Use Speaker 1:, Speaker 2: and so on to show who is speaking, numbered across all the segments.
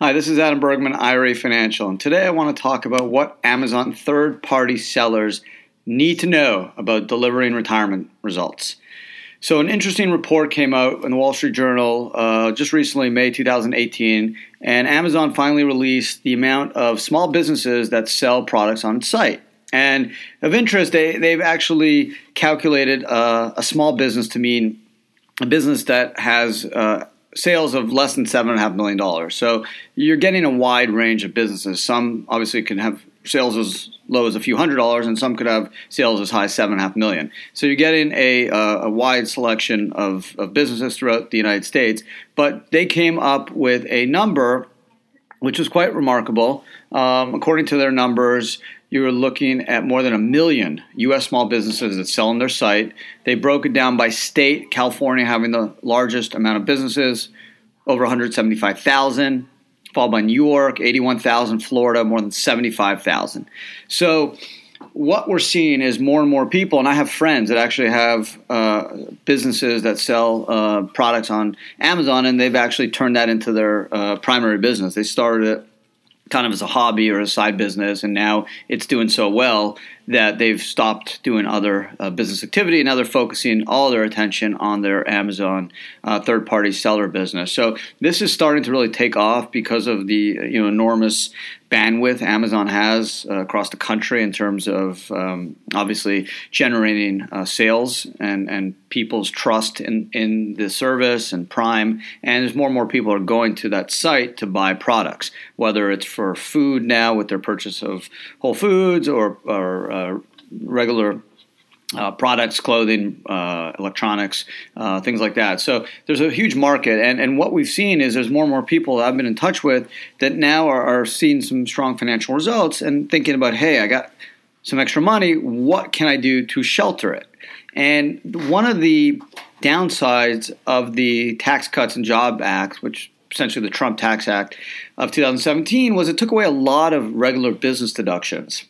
Speaker 1: Hi, this is Adam Bergman, IRA Financial, and today I want to talk about what Amazon third party sellers need to know about delivering retirement results. So, an interesting report came out in the Wall Street Journal uh, just recently, May 2018, and Amazon finally released the amount of small businesses that sell products on its site. And of interest, they, they've actually calculated uh, a small business to mean a business that has uh, sales of less than seven and a half million dollars. So you're getting a wide range of businesses. Some obviously can have sales as low as a few hundred dollars, and some could have sales as high as seven and a half million. So you're getting a, uh, a wide selection of, of businesses throughout the United States. But they came up with a number which was quite remarkable. Um, according to their numbers, you were looking at more than a million U.S. small businesses that sell on their site. They broke it down by state, California having the largest amount of businesses, over 175,000, followed by New York, 81,000, Florida, more than 75,000. So, what we're seeing is more and more people, and I have friends that actually have uh, businesses that sell uh, products on Amazon, and they've actually turned that into their uh, primary business. They started it kind of as a hobby or a side business, and now it's doing so well that they've stopped doing other uh, business activity and now they're focusing all their attention on their Amazon uh, third-party seller business. So this is starting to really take off because of the you know enormous bandwidth Amazon has uh, across the country in terms of um, obviously generating uh, sales and, and people's trust in, in the service and Prime. And as more and more people are going to that site to buy products, whether it's for food now with their purchase of Whole Foods or, or uh, regular uh, products, clothing, uh, electronics, uh, things like that. So there's a huge market, and, and what we've seen is there's more and more people that I've been in touch with that now are, are seeing some strong financial results and thinking about, hey, I got some extra money. What can I do to shelter it? And one of the downsides of the Tax Cuts and Job Act, which essentially the Trump Tax Act of 2017, was it took away a lot of regular business deductions,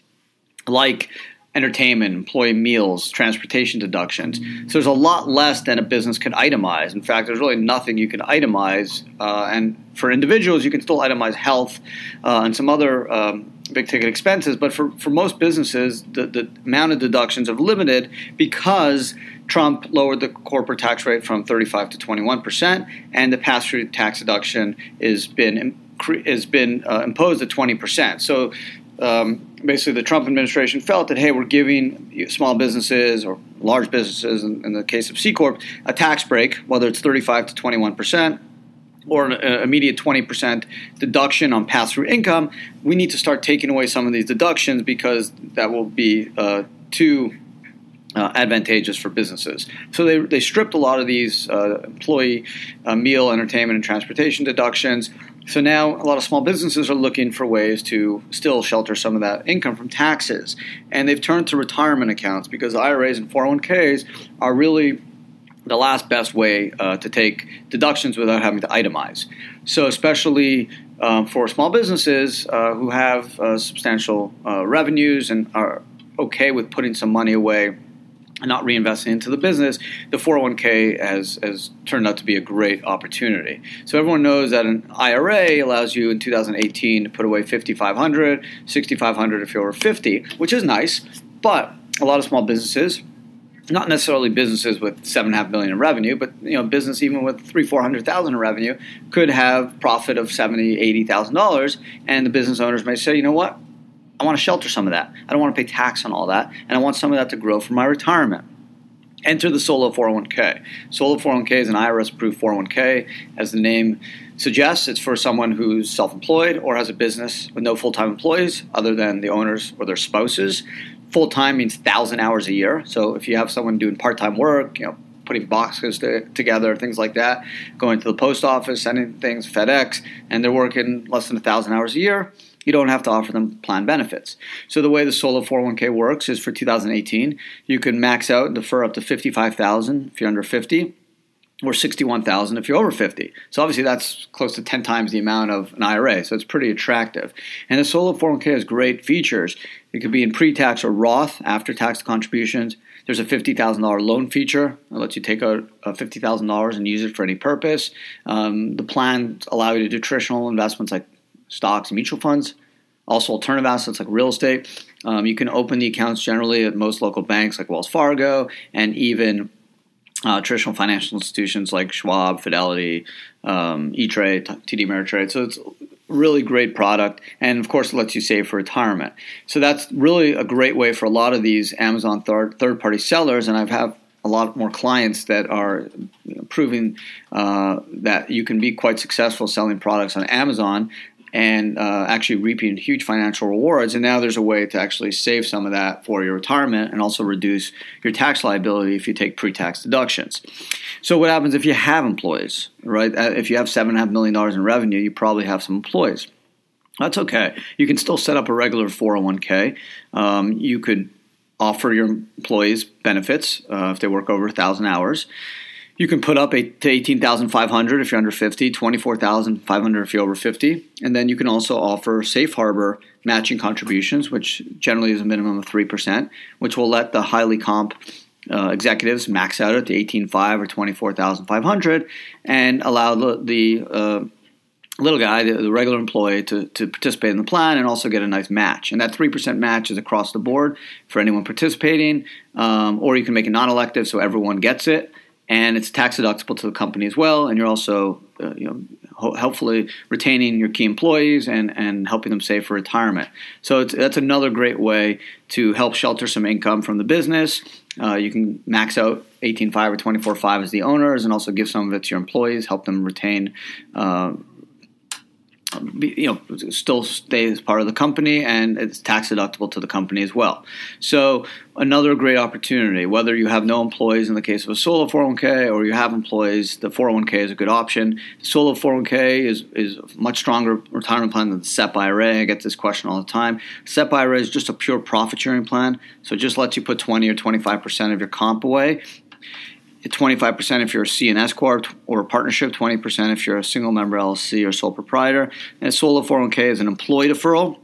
Speaker 1: like entertainment, employee meals, transportation deductions. So there's a lot less than a business could itemize. In fact, there's really nothing you can itemize. Uh, and for individuals, you can still itemize health uh, and some other um, big ticket expenses. But for, for most businesses, the, the amount of deductions have limited because Trump lowered the corporate tax rate from 35 to 21 percent, and the pass-through tax deduction has been has been uh, imposed at 20 percent. So um, basically the Trump administration felt that hey, we're giving small businesses or large businesses, in, in the case of C corp, a tax break, whether it's 35 to 21 percent or an immediate 20% deduction on pass-through income, we need to start taking away some of these deductions because that will be uh, too uh, advantageous for businesses. So they, they stripped a lot of these uh, employee uh, meal, entertainment, and transportation deductions. So now a lot of small businesses are looking for ways to still shelter some of that income from taxes. And they've turned to retirement accounts because IRAs and 401ks are really the last best way uh, to take deductions without having to itemize. So, especially um, for small businesses uh, who have uh, substantial revenues and are okay with putting some money away not reinvesting into the business, the 401k has, has turned out to be a great opportunity. So everyone knows that an IRA allows you in 2018 to put away 5500 6500 if you're over 50, which is nice, but a lot of small businesses not necessarily businesses with seven and a half million in revenue, but you know, business even with three, four hundred thousand in revenue could have profit of seventy, eighty thousand dollars, and the business owners may say, you know what, I want to shelter some of that. I don't want to pay tax on all that, and I want some of that to grow for my retirement. Enter the Solo 401k. Solo 401k is an IRS approved 401k. As the name suggests, it's for someone who's self employed or has a business with no full time employees other than the owners or their spouses. Full time means 1,000 hours a year. So if you have someone doing part time work, you know, putting boxes to, together, things like that, going to the post office, sending things, FedEx, and they're working less than a 1,000 hours a year, you don't have to offer them plan benefits. So the way the solo 401k works is for 2018, you can max out and defer up to 55,000 if you're under 50 or 61,000 if you're over 50. So obviously that's close to 10 times the amount of an IRA. So it's pretty attractive. And the solo 401k has great features. It could be in pre-tax or Roth after tax contributions. There's a $50,000 loan feature that lets you take out $50,000 and use it for any purpose. Um, the plans allow you to do traditional investments like stocks mutual funds. Also, alternative assets like real estate. Um, you can open the accounts generally at most local banks like Wells Fargo and even uh, traditional financial institutions like Schwab, Fidelity, um, E-Trade, TD Ameritrade. So it's really great product and of course it lets you save for retirement so that's really a great way for a lot of these amazon third, third party sellers and i've have a lot more clients that are proving uh, that you can be quite successful selling products on amazon and uh, actually reaping huge financial rewards. And now there's a way to actually save some of that for your retirement and also reduce your tax liability if you take pre tax deductions. So, what happens if you have employees, right? Uh, if you have $7.5 million in revenue, you probably have some employees. That's okay. You can still set up a regular 401k. Um, you could offer your employees benefits uh, if they work over 1,000 hours. You can put up eight to 18,500 if you're under 50, 24,500 if you're over 50. And then you can also offer safe harbor matching contributions, which generally is a minimum of 3%, which will let the highly comp uh, executives max out at the 18.5 or 24,500 and allow the, the uh, little guy, the, the, regular employee, to, to participate in the plan and also get a nice match. And that 3% match is across the board for anyone participating, um, or you can make it non elective so everyone gets it and it's tax deductible to the company as well. And you're also, uh, you know, ho- hopefully retaining your key employees and, and helping them save for retirement. So that's another great way to help shelter some income from the business. Uh, you can max out 18.5 or 24.5 as the owners, and also give some of it to your employees, help them retain. Uh, you know, still stay as part of the company and it's tax deductible to the company as well. So another great opportunity, whether you have no employees in the case of a solo 401k or you have employees, the 401k is a good option. The solo 401k is, is a much stronger retirement plan than the SEP IRA. I get this question all the time. SEP IRA is just a pure profit sharing plan. So it just lets you put 20 or 25% of your comp away 25% if you're a CNS Corp or a partnership, 20% if you're a single member LLC or sole proprietor. And solo 401k is an employee deferral.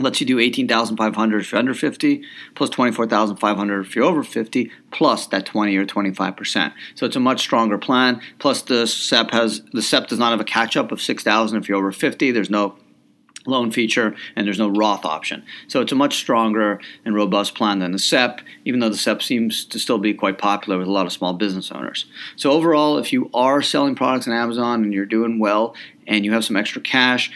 Speaker 1: Lets you do 18,500 if you're under 50, plus 24,500 if you're over 50, plus that 20 or 25%. So it's a much stronger plan. Plus the SEP has the SEP does not have a catch up of 6,000 if you're over 50. There's no loan feature, and there's no Roth option. So it's a much stronger and robust plan than the SEP, even though the SEP seems to still be quite popular with a lot of small business owners. So overall, if you are selling products on Amazon and you're doing well and you have some extra cash,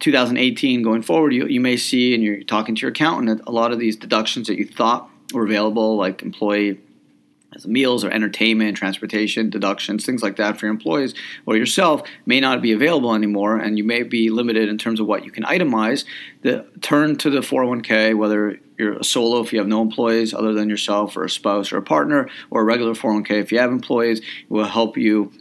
Speaker 1: 2018 going forward, you, you may see, and you're talking to your accountant, a lot of these deductions that you thought were available, like employee as meals or entertainment, transportation, deductions, things like that for your employees or yourself may not be available anymore, and you may be limited in terms of what you can itemize. The turn to the 401k, whether you're a solo if you have no employees other than yourself, or a spouse or a partner, or a regular 401k if you have employees, it will help you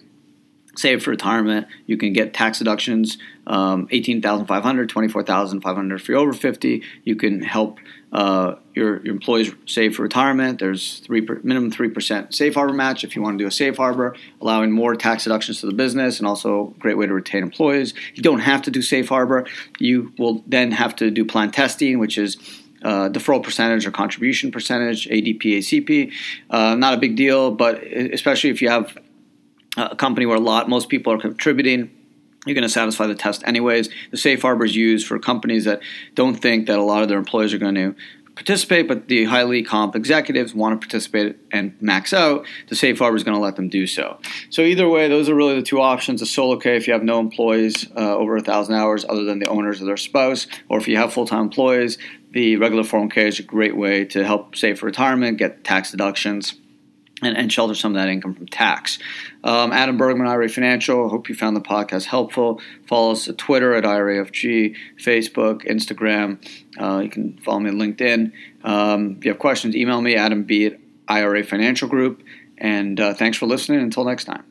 Speaker 1: save for retirement. You can get tax deductions, um, 18500 24500 if you're over 50. You can help uh, your, your employees save for retirement. There's three per, minimum 3% safe harbor match if you want to do a safe harbor, allowing more tax deductions to the business and also a great way to retain employees. You don't have to do safe harbor. You will then have to do plan testing, which is uh, deferral percentage or contribution percentage, ADP, ACP. Uh, not a big deal, but especially if you have a company where a lot, most people are contributing, you're going to satisfy the test anyways. The safe harbor is used for companies that don't think that a lot of their employees are going to participate, but the highly comp executives want to participate and max out. The safe harbor is going to let them do so. So either way, those are really the two options: a solo K if you have no employees uh, over a thousand hours, other than the owners or their spouse, or if you have full-time employees, the regular 401k is a great way to help save for retirement, get tax deductions and, and shelter some of that income from tax. Um, Adam Bergman, IRA Financial. Hope you found the podcast helpful. Follow us at Twitter at IRAFG, Facebook, Instagram. Uh, you can follow me on LinkedIn. Um, if you have questions, email me, Adam B at IRA Financial Group. And uh, thanks for listening. Until next time.